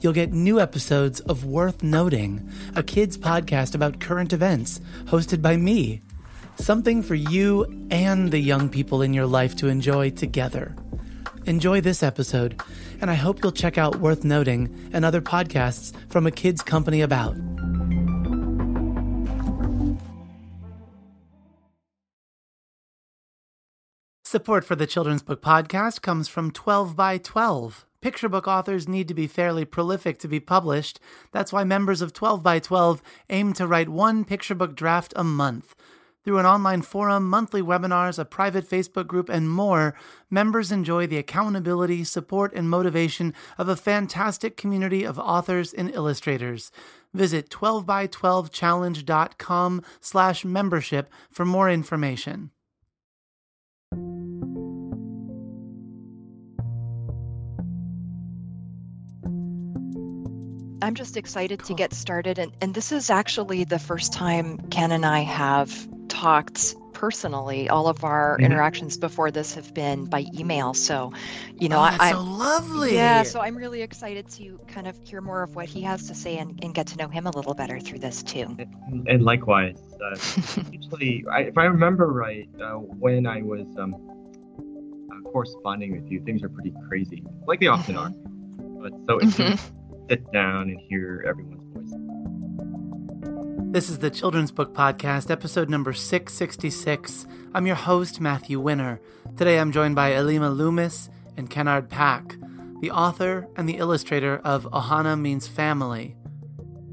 you'll get new episodes of Worth Noting, a kids podcast about current events, hosted by me. Something for you and the young people in your life to enjoy together. Enjoy this episode, and I hope you'll check out Worth Noting and other podcasts from a kids company about. Support for the Children's Book Podcast comes from 12 by 12. Picture book authors need to be fairly prolific to be published. That's why members of 12 by 12 aim to write one picture book draft a month. Through an online forum, monthly webinars, a private Facebook group, and more, members enjoy the accountability, support, and motivation of a fantastic community of authors and illustrators. Visit 12by12challenge.com slash membership for more information. I'm just excited cool. to get started. And, and this is actually the first time Ken and I have talked personally. All of our mm-hmm. interactions before this have been by email. So, you know, oh, I, so lovely. Yeah. So I'm really excited to kind of hear more of what he has to say and, and get to know him a little better through this too. And, and likewise, uh, usually, I, if I remember right, uh, when I was um, uh, corresponding with you, things are pretty crazy, like they often are. But so it's mm-hmm sit down and hear everyone's voice. This is the Children's Book Podcast, episode number 666. I'm your host, Matthew Winner. Today I'm joined by Ilima Loomis and Kenard Pak, the author and the illustrator of Ohana Means Family.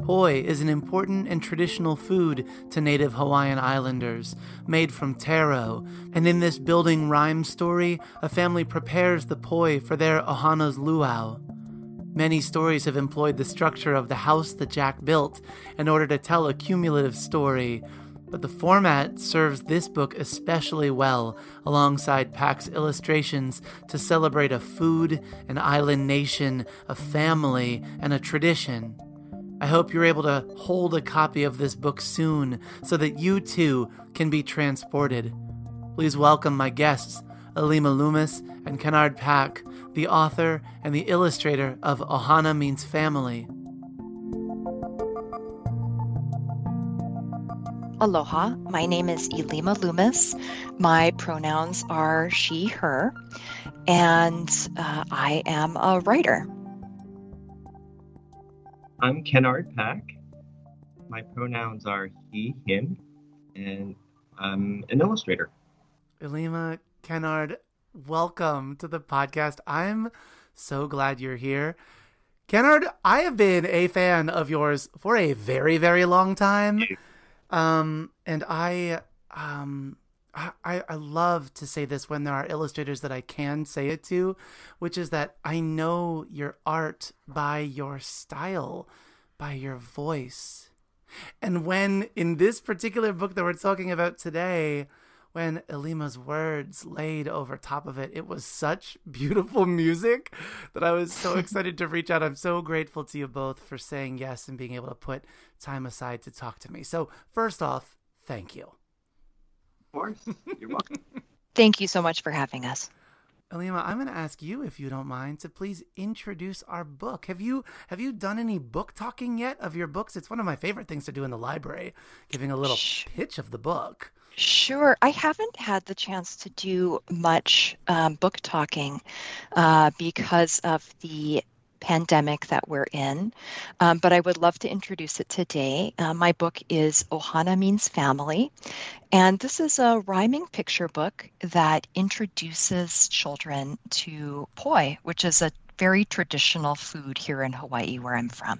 Poi is an important and traditional food to native Hawaiian islanders, made from taro. And in this building rhyme story, a family prepares the poi for their Ohana's luau. Many stories have employed the structure of the house that Jack built in order to tell a cumulative story, but the format serves this book especially well alongside Pak's illustrations to celebrate a food, an island nation, a family, and a tradition. I hope you're able to hold a copy of this book soon so that you too can be transported. Please welcome my guests, Ilima Loomis and Kenard Pak the author and the illustrator of Ohana Means Family. Aloha, my name is Ilima Loomis. My pronouns are she, her, and uh, I am a writer. I'm Kenard Pak. My pronouns are he, him, and I'm an illustrator. Ilima, Kenard, welcome to the podcast. I'm so glad you're here. Kenard, I have been a fan of yours for a very, very long time. Um, and I, um, I, I love to say this when there are illustrators that I can say it to, which is that I know your art by your style, by your voice. And when in this particular book that we're talking about today, when Ilima's words laid over top of it. It was such beautiful music that I was so excited to reach out. I'm so grateful to you both for saying yes and being able to put time aside to talk to me. So, first off, thank you. Of course. You're welcome. thank you so much for having us. Ilima, I'm going to ask you, if you don't mind, to please introduce our book. Have you have you done any book talking yet of your books? It's one of my favorite things to do in the library, giving a little Shh. pitch of the book. Sure. I haven't had the chance to do much um, book talking uh, because of the pandemic that we're in, um, but I would love to introduce it today. Uh, my book is Ohana Means Family, and this is a rhyming picture book that introduces children to poi, which is a very traditional food here in Hawaii, where I'm from.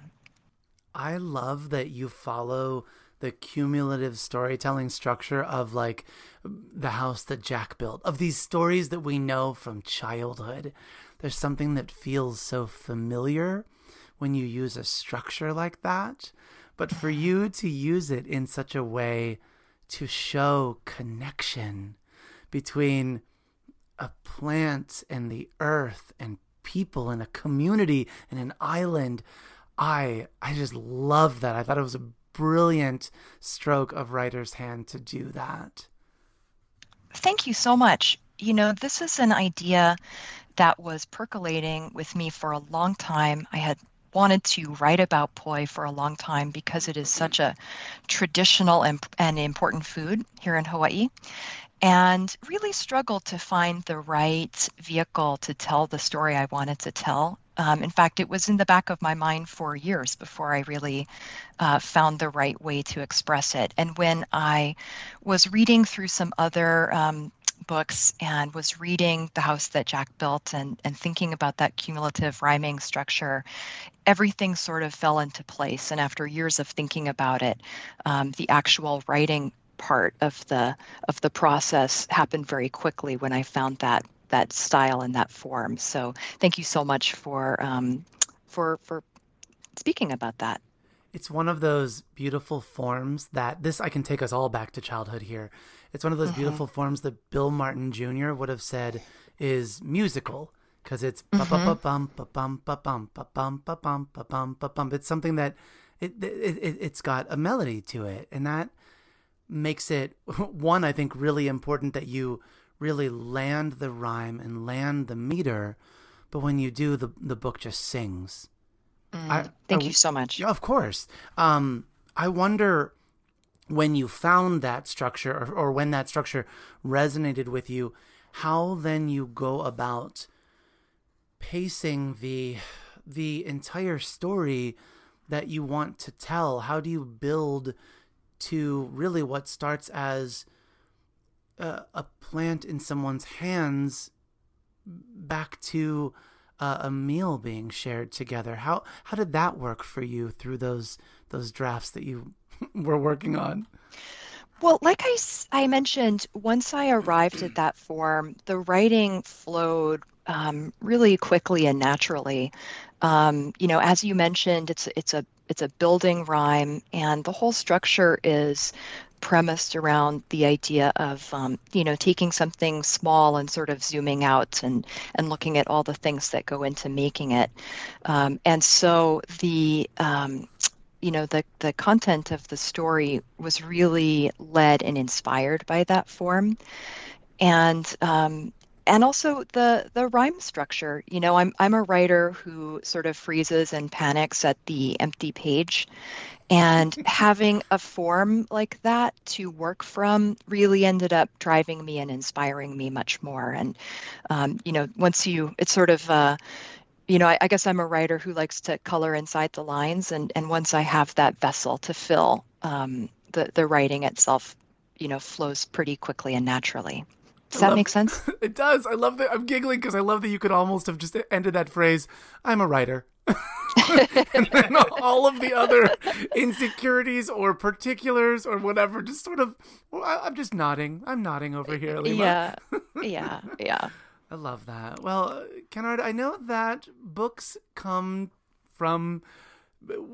I love that you follow the cumulative storytelling structure of like the house that Jack built, of these stories that we know from childhood. There's something that feels so familiar when you use a structure like that. But for you to use it in such a way to show connection between a plant and the earth and people and a community and an island, I I just love that. I thought it was a brilliant stroke of writer's hand to do that. Thank you so much. You know, this is an idea that was percolating with me for a long time. I had wanted to write about poi for a long time because it is such a traditional and, and important food here in Hawaii and really struggled to find the right vehicle to tell the story I wanted to tell. Um, in fact, it was in the back of my mind for years before I really uh, found the right way to express it. And when I was reading through some other um, books and was reading The House That Jack Built and, and thinking about that cumulative rhyming structure, everything sort of fell into place. And after years of thinking about it, um, the actual writing part of the of the process happened very quickly when I found that that style and that form. So thank you so much for um, for for speaking about that. It's one of those beautiful forms that this I can take us all back to childhood here. It's one of those mm-hmm. beautiful forms that Bill Martin Jr. would have said is musical because it's it's something that it, it it's got a melody to it and that makes it one i think really important that you really land the rhyme and land the meter, but when you do, the the book just sings. Mm, I, thank I, you so much. Yeah, of course. Um, I wonder when you found that structure or, or when that structure resonated with you, how then you go about pacing the the entire story that you want to tell. How do you build to really what starts as a, a plant in someone's hands back to uh, a meal being shared together. How how did that work for you through those those drafts that you were working on? Well, like I, I mentioned, once I arrived at that form, the writing flowed um, really quickly and naturally. Um, you know, as you mentioned, it's it's a it's a building rhyme, and the whole structure is premised around the idea of um, you know taking something small and sort of zooming out and and looking at all the things that go into making it. Um, and so the um, you know the the content of the story was really led and inspired by that form. And um, and also the the rhyme structure. You know i'm i'm a writer who sort of freezes and panics at the empty page and having a form like that to work from really ended up driving me and inspiring me much more and um, you know once you it's sort of uh, you know I, I, guess i'm a writer who likes to color inside the lines and and once i have that vessel to fill um, the the writing itself you know flows pretty quickly and naturally does that love, make sense? It does. I love that. I'm giggling because I love that you could almost have just ended that phrase. I'm a writer. and then all of the other insecurities or particulars or whatever, just sort of, I, am just nodding. I'm nodding over here, Lima. Yeah, yeah, yeah. I love that. Well, Kenard, I know that books come from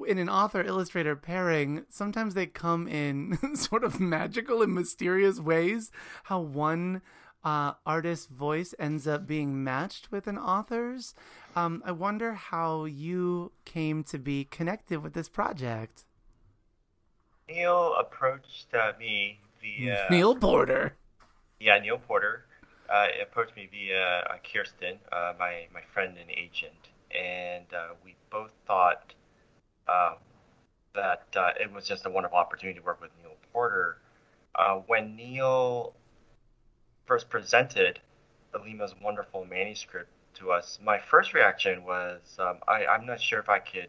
in an author illustrator pairing, sometimes they come in sort of magical and mysterious ways. How one uh, artist's voice ends up being matched with an author's. Um, I wonder how you came to be connected with this project. Neal approached uh, me via Neal Porter. Yeah, Neal Porter uh, approached me via uh, Kirsten, uh, my my friend and agent, and uh, we both thought uh, that it was just a wonderful opportunity to work with Neal Porter. when Neal first presented Ilima's wonderful manuscript to us, my first reaction was um, I, am not sure if I could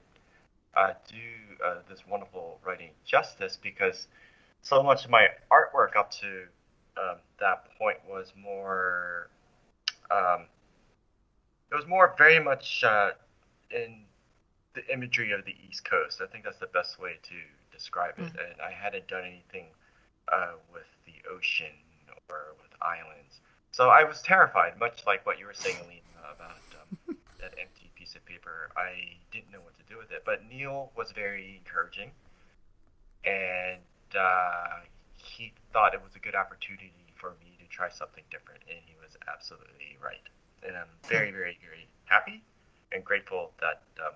uh, do uh, this wonderful writing justice because so much of my artwork up to um, that point was more. Um, it was more very much uh, in the imagery of the East Coast. I think that's the best way to describe it, Mm. and I hadn't done anything uh, with the ocean or with islands. So I was terrified, much like what you were saying, Alina, about um, that empty piece of paper. I didn't know what to do with it, but Neal was very encouraging, and uh, he thought it was a good opportunity for me to try something different, and he was absolutely right. And I'm very, very, very happy and grateful that um,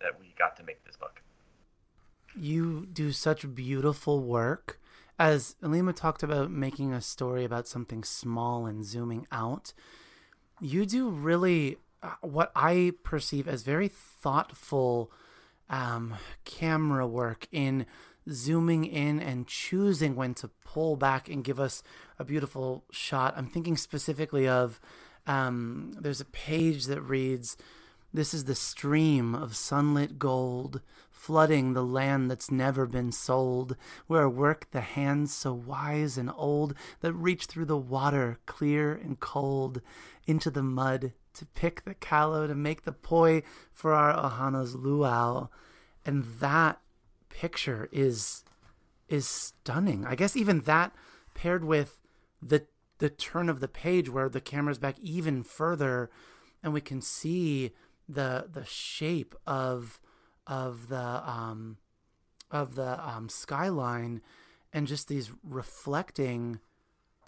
that we got to make this book. You do such beautiful work. As Ilima talked about making a story about something small and zooming out, you do really uh, what I perceive as very thoughtful um, camera work in zooming in and choosing when to pull back and give us a beautiful shot. I'm thinking specifically of um, there's a page that reads, This is the stream of sunlit gold flooding the land that's never been sold, where work the hands so wise and old that reach through the water clear and cold into the mud to pick the kalo to make the poi for our ohana's luau. And that picture is is stunning. I guess even that paired with the the turn of the page where the camera's back even further and we can see the the shape of of the um of the um skyline and just these reflecting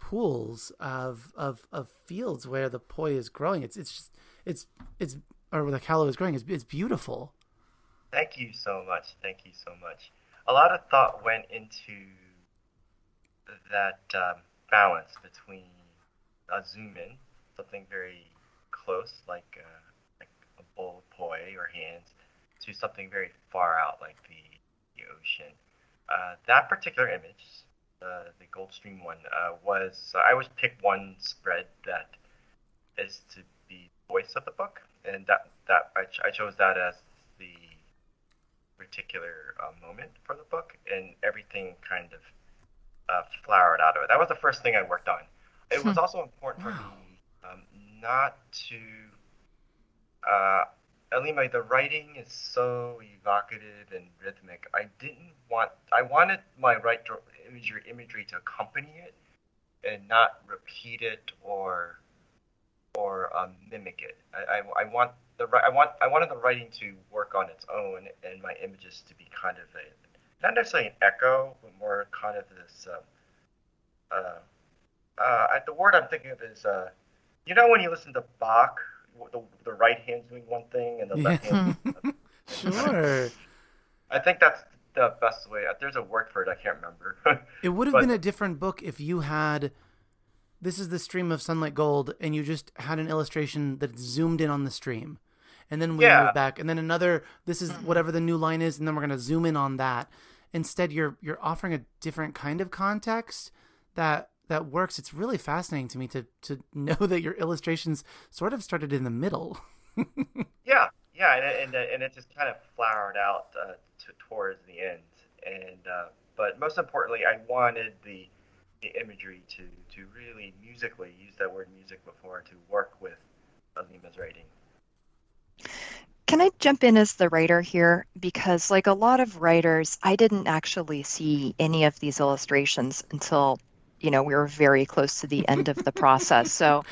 pools of of of fields where the poi is growing it's it's just it's it's or where the kalo is growing it's, it's beautiful Thank you so much. Thank you so much. A lot of thought went into that um, balance between a zoom in, something very close, like uh, like a bowl of poi or hands, to something very far out, like the, the ocean. Uh, that particular image, uh, the Goldstream one, uh, was I always pick one spread that is to be the voice of the book, and that that I, ch- I chose that as the particular uh, moment for the book, and everything kind of uh, flowered out of it. That was the first thing I worked on. It was also important for Wow. me um, not to. Uh, Ilima, the writing is so evocative and rhythmic. I didn't want. I wanted my right imagery imagery to accompany it, and not repeat it or or um, mimic it. I, I, I want the I want I wanted the writing to work on its own, and my images to be kind of a not necessarily an echo, but more kind of this. Um, uh, uh, the word I'm thinking of is, uh, you know, when you listen to Bach, the, the right hand's doing one thing and the left Yeah. hand. sure I think that's the best way. There's a word for it. I can't remember. It would have But- been a different book if you had this is the stream of sunlight gold and you just had an illustration that zoomed in on the stream. And then we Yeah. move back and then another this is whatever the new line is and then we're going to zoom in on that. Instead you're you're offering a different kind of context that that works. It's really fascinating to me to to know that your illustrations sort of started in the middle. Yeah, yeah, and it- and it- and it just kind of flowered out uh, to, towards the end. And uh, but most importantly, I wanted the the imagery to to really musically use that word music before to work with Ilima's writing. Can I jump in as the writer here? Because, like a lot of writers, I didn't actually see any of these illustrations until, you know, we were very close to the end of the process. So,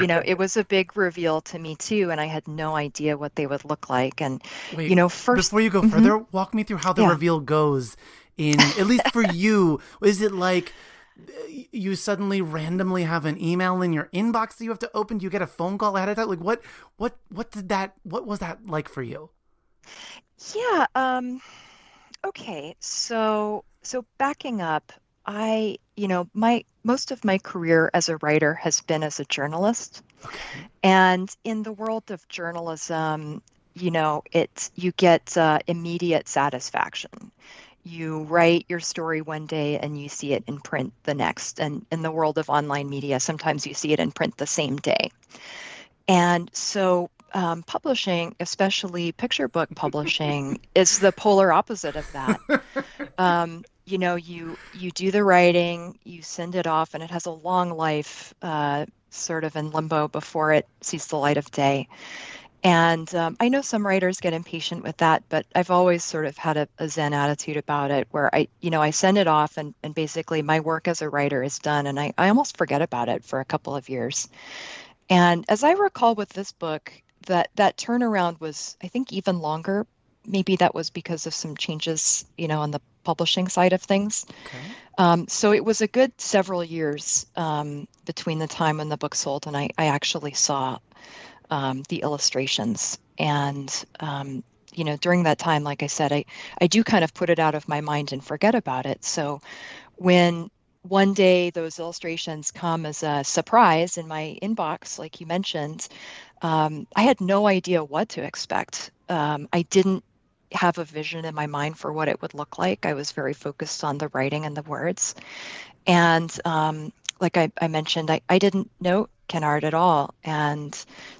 you know, it was a big reveal to me too, and I had no idea what they would look like. And, Wait, you know, first, before you go Mhm. further, walk me through how the Yeah. reveal goes. In at least for you, is it like uh, you suddenly randomly have an email in your inbox that you have to open? Do you get a phone call ahead of time? Like what? What? What did that? What was that like for you? Yeah, um, okay. So so backing up, I, you know, my most of my career as a writer has been as a journalist. Okay. And in the world of journalism, you know, it's you get uh, immediate satisfaction. You write your story one day and you see it in print the next. And in the world of online media, sometimes you see it in print the same day. And so um, publishing, especially picture book publishing, is the polar opposite of that. Um, you know, you you do the writing, you send it off, and it has a long life, uh, sort of in limbo before it sees the light of day. And um, I know some writers get impatient with that, but I've always sort of had a, a, Zen attitude about it where I, you know, I send it off and, and basically my work as a writer is done and I, I almost forget about it for a couple of years. And as I recall with this book, that that turnaround was, I think, even longer. Maybe that was because of some changes, you know, on the publishing side of things. Okay. Um, so it was a good several years um, between the time when the book sold and I, I actually saw um, the illustrations. And, um, you know, during that time, like I said, I, I do kind of put it out of my mind and forget about it. So when one day those illustrations come as a surprise in my inbox, like you mentioned, um, I had no idea what to expect. Um, I didn't have a vision in my mind for what it would look like. I was very focused on the writing and the words. And um, like I, I mentioned, I, I didn't know Kenard at all and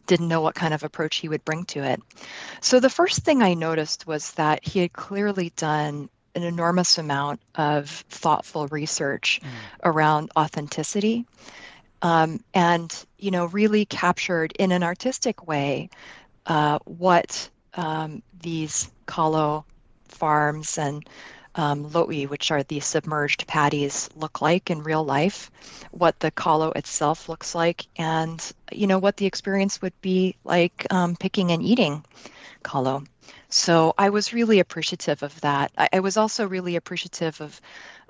didn't know what kind of approach he would bring to it. So the first thing I noticed was that he had clearly done an enormous amount of thoughtful research mm. around authenticity um, and you know really captured in an artistic way uh, what um, these kalo farms and um, lo'i, which are the submerged paddies, look like in real life, what the kalo itself looks like, and you know what the experience would be like um, picking and eating kalo. So I was really appreciative of that. I, I was also really appreciative of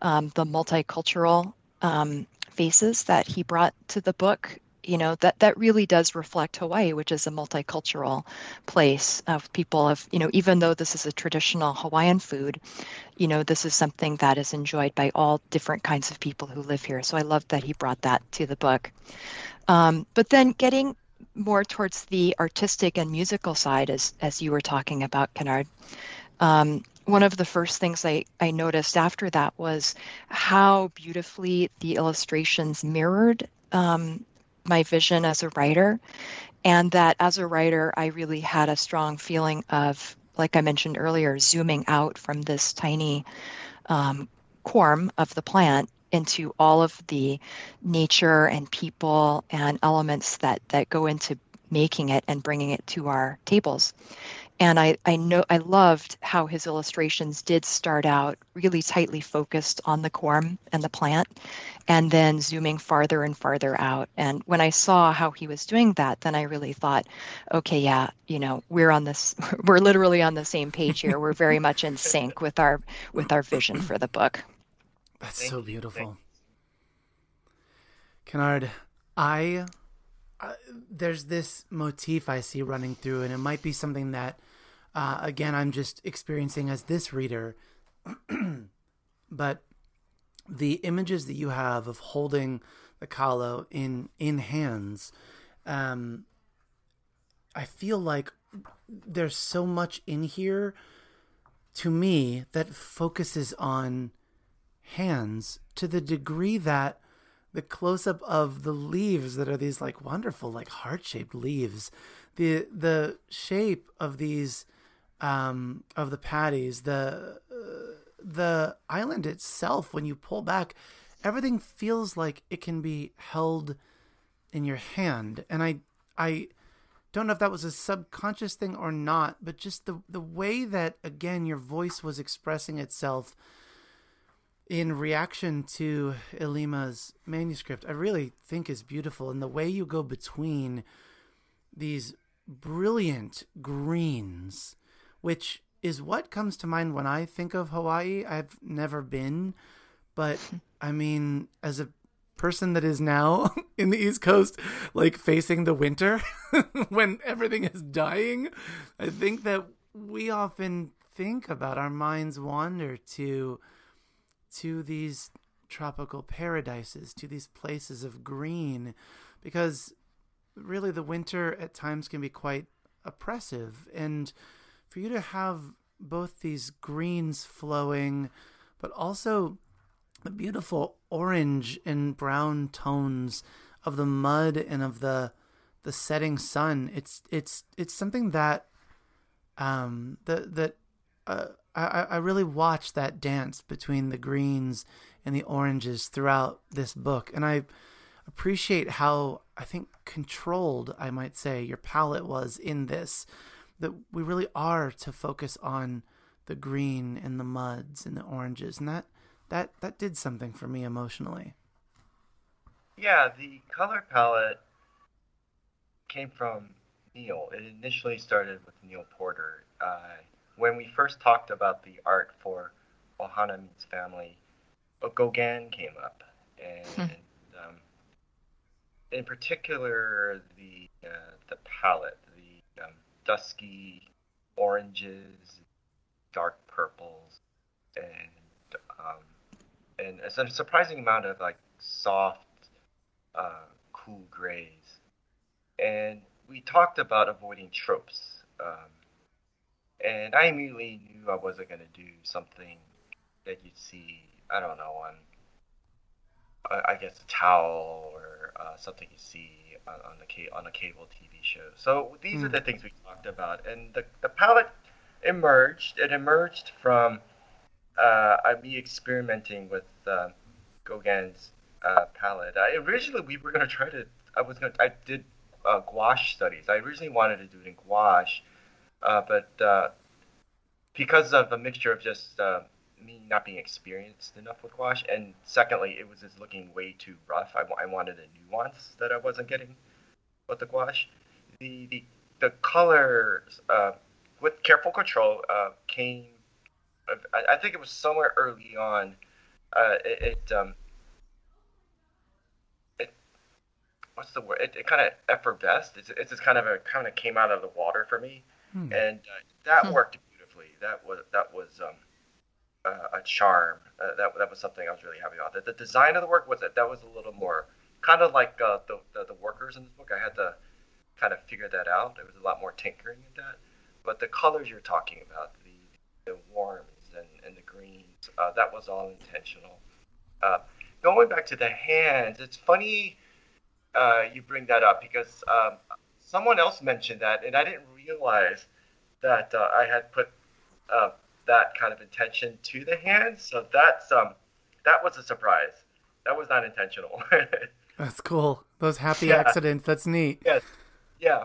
um, the multicultural um, faces that he brought to the book you know that that really does reflect Hawaii, which is a multicultural place of people of you know even though this is a traditional Hawaiian food, you know this is something that is enjoyed by all different kinds of people who live here. So I love that he brought that to the book. Um, but then getting more towards the artistic and musical side, as as you were talking about, Kenard. Um, one of the first things I, I noticed after that was how beautifully the illustrations mirrored um, my vision as a writer. And that as a writer, I really had a strong feeling of, like I mentioned earlier, zooming out from this tiny um, of the plant into all of the nature and people and elements that that go into making it and bringing it to our tables and I, I know I loved how his illustrations did start out really tightly focused on the corm and the plant and then zooming farther and farther out. And when i saw how he was doing that then i really thought okay yeah you know we're on this we're literally on the same page here. We're very much in sync with our with our vision for the book. That's so beautiful. Kenard i uh, there's this motif I see running through, and it might be something that uh, again, I'm just experiencing as this reader, but the images that you have of holding the kalo in in hands, um, I feel like there's so much in here to me that focuses on hands to the degree that the close up of the leaves that are these like wonderful like heart shaped leaves the the shape of these um, of the paddies, the uh, the island itself, when you pull back, everything feels like it can be held in your hand, and I I don't know if that was a subconscious thing or not, but just the the way that again your voice was expressing itself in reaction to Ilima's manuscript, I really think is beautiful, and the way you go between these brilliant greens which is what comes to mind when I think of Hawaii. I've never been, but I mean, as a person that is now in the East Coast, like facing the winter when everything is dying, I think that we often think about our minds wander to to these tropical paradises, to these places of green, because really the winter at times can be quite oppressive and for you to have both these greens flowing, but also the beautiful orange and brown tones of the mud and of the the setting sun. It's it's it's something that um that that uh, I I really watch that dance between the greens and the oranges throughout this book, and I appreciate how I think controlled I might say your palette was in this. That we really are to focus on the green and the muds and the oranges, and that that that did something for me emotionally. Yeah, the color palette came from Neal. It initially started with Neal Porter. Uh, when we first talked about the art for Ohana Means Family, Gauguin came up, and hmm. um, in particular the uh, the palette, the um, dusky oranges, dark purples, and um, and a surprising amount of like soft, uh, cool grays. And we talked about avoiding tropes. Um, and I immediately knew I wasn't going to do something that you'd see, I don't know, on, I guess, a towel or uh, something you see on, on, the on a cable TV show. So these mm. are hmm. the things we talked about. And the, the palette emerged. It emerged from uh, me experimenting with uh, Gauguin's uh, palette. I, originally, we were going to try to, I was going I did uh, gouache studies. I originally wanted to do it in gouache, uh, but uh, because of a mixture of just uh, me not being experienced enough with gouache, and secondly, it was just looking way too rough. I, I wanted a nuance that I wasn't getting with the gouache. The the, the colors uh, with careful control uh, came. I, I, think it was somewhere early on. it, it um, what's the word? It, it kind of effervesced. It's, it's just kind of a kind of came out of the water for me, hmm. and uh, that hmm. worked beautifully. That was that was um, uh, a charm. Uh, that that was something I was really happy about. The, the design of the work was that that was a little more kind of like uh, the, the, the workers in this book. I had to kind of figure that out. There was a lot more tinkering in that, but the colors you're talking about, the the warms and, and the greens, uh, that was all intentional. Uh, going back to the hands, it's funny uh, you bring that up because um, someone else mentioned that, and I didn't realize that I had put that kind of intention to the hands. So that's um, that was a surprise. That was not intentional. that's cool. Those happy yeah. accidents. That's neat. Yes. Yeah.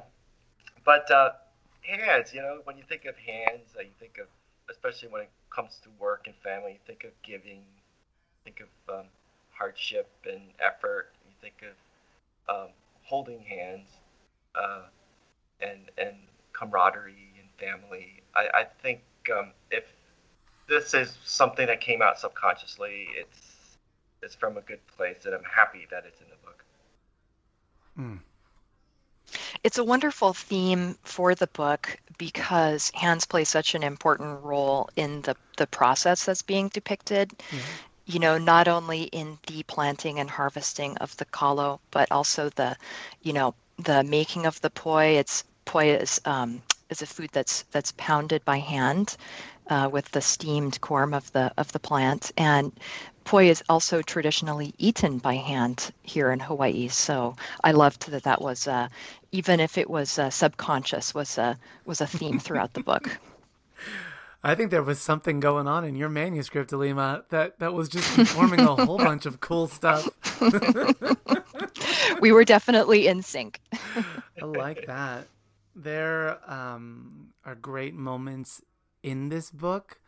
But uh, hands, you know, when you think of hands, uh, you think of, especially when it comes to work and family, you think of giving, think of um, hardship and effort. You think of um, holding hands uh, and and camaraderie and family. I, I think um, if this is something that came out subconsciously, it's it's from a good place, and I'm happy that it's in the book. Mm. It's a wonderful theme for the book because hands play such an important role in the, the process that's being depicted. Mm-hmm you know, not only in the planting and harvesting of the kalo, but also the, you know, the making of the poi. It's poi is um, is a food that's that's pounded by hand uh, with the steamed corm of the of the plant, and poi is also traditionally eaten by hand here in Hawaii. So I loved that that was, uh, even if it was uh, subconscious, was a was a theme throughout the book. I think there was something going on in your manuscript, Ilima, that that was just informing a whole bunch of cool stuff. we were definitely in sync. I like that. There um, are great moments in this book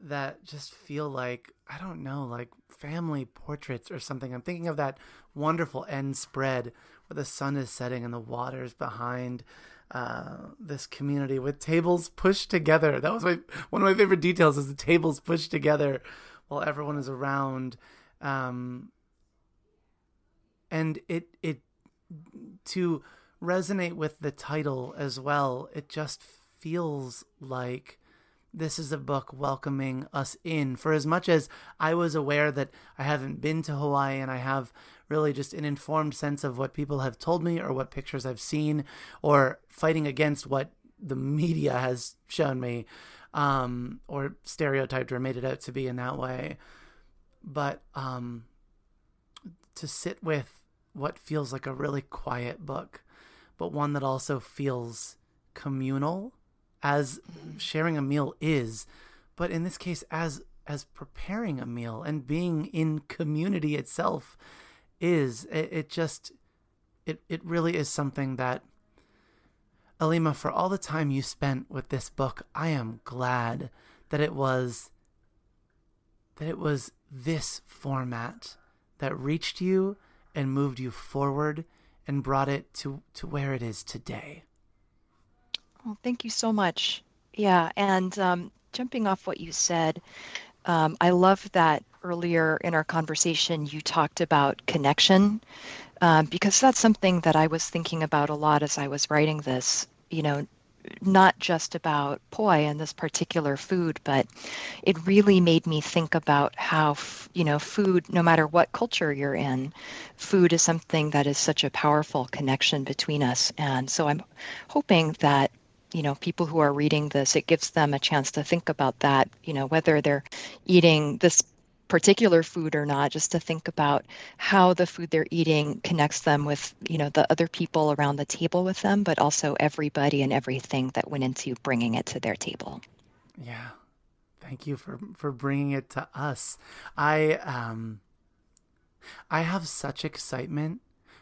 that just feel like I don't know, like family portraits or something. I'm thinking of that wonderful end spread where the sun is setting and the water's behind uh, this community with tables pushed together. That was my one of my favorite details is the tables pushed together while everyone is around. Um, and it it to resonate with the title as well. It just feels like this is a book welcoming us in. For as much as I was aware that I haven't been to Hawaii and I have really just an informed sense of what people have told me or what pictures I've seen or fighting against what the media has shown me um, or stereotyped or made it out to be in that way. But um, to sit with what feels like a really quiet book, but one that also feels communal as sharing a meal is, but in this case as as preparing a meal and being in community itself is. It, it just, it, it really is something that, Ilima, for all the time you spent with this book, I am glad that it was, that it was this format that reached you and moved you forward and brought it to, to where it is today. Well, thank you so much. Yeah, and um, jumping off what you said, um, I love that earlier in our conversation you talked about connection um, because that's something that I was thinking about a lot as I was writing this. You know, not just about poi and this particular food, but it really made me think about how, you know, food, no matter what culture you're in, food is something that is such a powerful connection between us. And so I'm hoping that you know people who are reading this it gives them a chance to think about that you know whether they're eating this particular food or not just to think about how the food they're eating connects them with you know the other people around the table with them but also everybody and everything that went into bringing it to their table. Yeah. Thank you for for bringing it to us. I um i have such excitement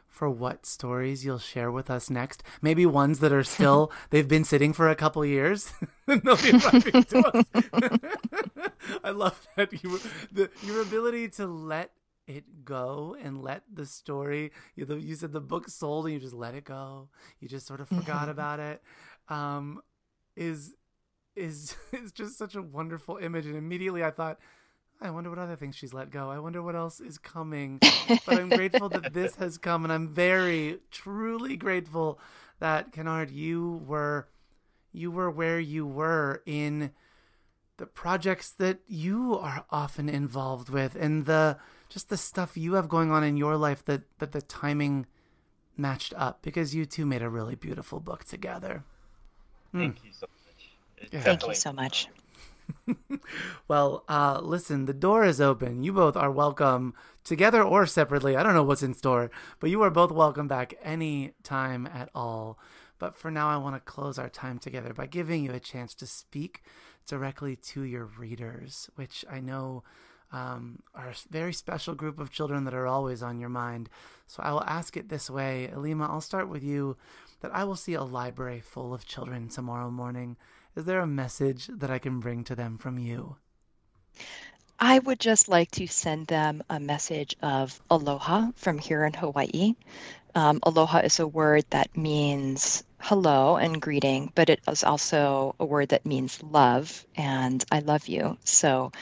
for what stories you'll share with us next. Maybe ones that are still they've been sitting for a couple years. they'll be arriving to us. I love that you the your ability to let it go and let the story you, the, you said the book sold and you just let it go you just sort of forgot mm-hmm. about it um, is is is just such a wonderful image and immediately i thought I wonder what other things she's let go. I wonder what else is coming. But I'm grateful that this has come, and I'm very, truly grateful that Kenard, you were, you were where you were in the projects that you are often involved with, and the just the stuff you have going on in your life that that the timing matched up because you two made a really beautiful book together. Thank mm. you so much. Yeah. Thank you so much. well, uh, listen, the door is open. You both are welcome together or separately. I don't know what's in store, but you are both welcome back any time at all. But for now, I want to close our time together by giving you a chance to speak directly to your readers, which I know um, are a very special group of children that are always on your mind. So I will ask it this way. Ilima, I'll start with you that I will see a library full of children tomorrow morning. Is there a message that I can bring to them from you? I would just like to send them a message of aloha from here in Hawaii. Um, aloha is a word that means hello and greeting, but it is also a word that means love and I love you. So,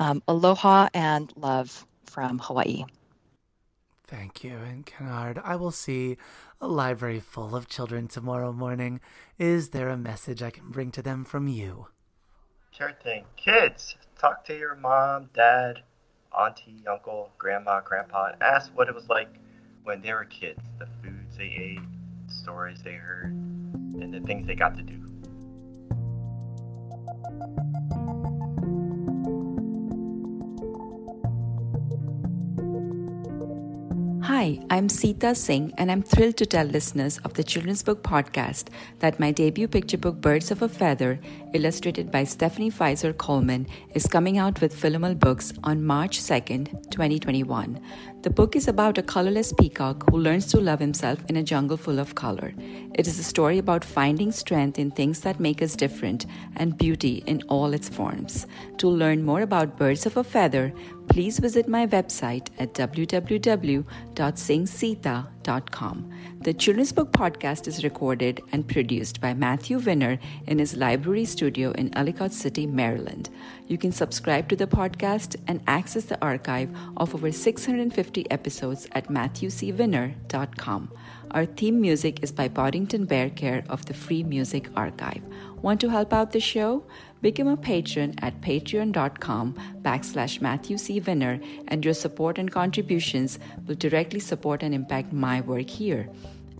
um, aloha and love from Hawaii. Thank you. And Kenard, I will see a library full of children tomorrow morning. Is there a message I can bring to them from you? Sure thing. Kids, talk to your mom, dad, auntie, uncle, grandma, grandpa, and ask what it was like when they were kids, the foods they ate, the stories they heard, and the things they got to do. Hi, I'm Sita Singh, and I'm thrilled to tell listeners of the Children's Book Podcast that my debut picture book, Birds of a Feather, illustrated by Stephanie Fizer Coleman, is coming out with Philomel Books on March 2nd, 2021. The book is about a colorless peacock who learns to love himself in a jungle full of color. It is a story about finding strength in things that make us different and beauty in all its forms. To learn more about Birds of a Feather, please visit my website at www.singsita.com. The Children's Book Podcast is recorded and produced by Matthew Winner in his library studio in Ellicott City, Maryland. You can subscribe to the podcast and access the archive of over 650 episodes at matthewcwinner.com. Our theme music is by Podington Bear Care of the Free Music Archive. Want to help out the show? Become a patron at patreon.com backslash Matthew C. Winner, and your support and contributions will directly support and impact my work here.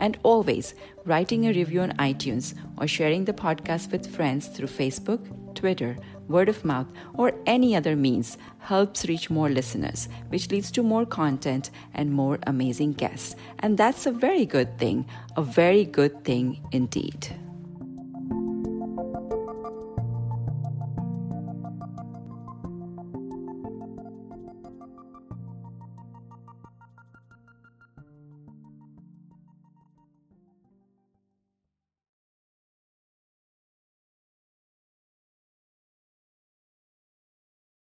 And always, writing a review on iTunes or sharing the podcast with friends through Facebook, Twitter, word of mouth, or any other means helps reach more listeners, which leads to more content and more amazing guests. And that's a very good thing, a very good thing indeed.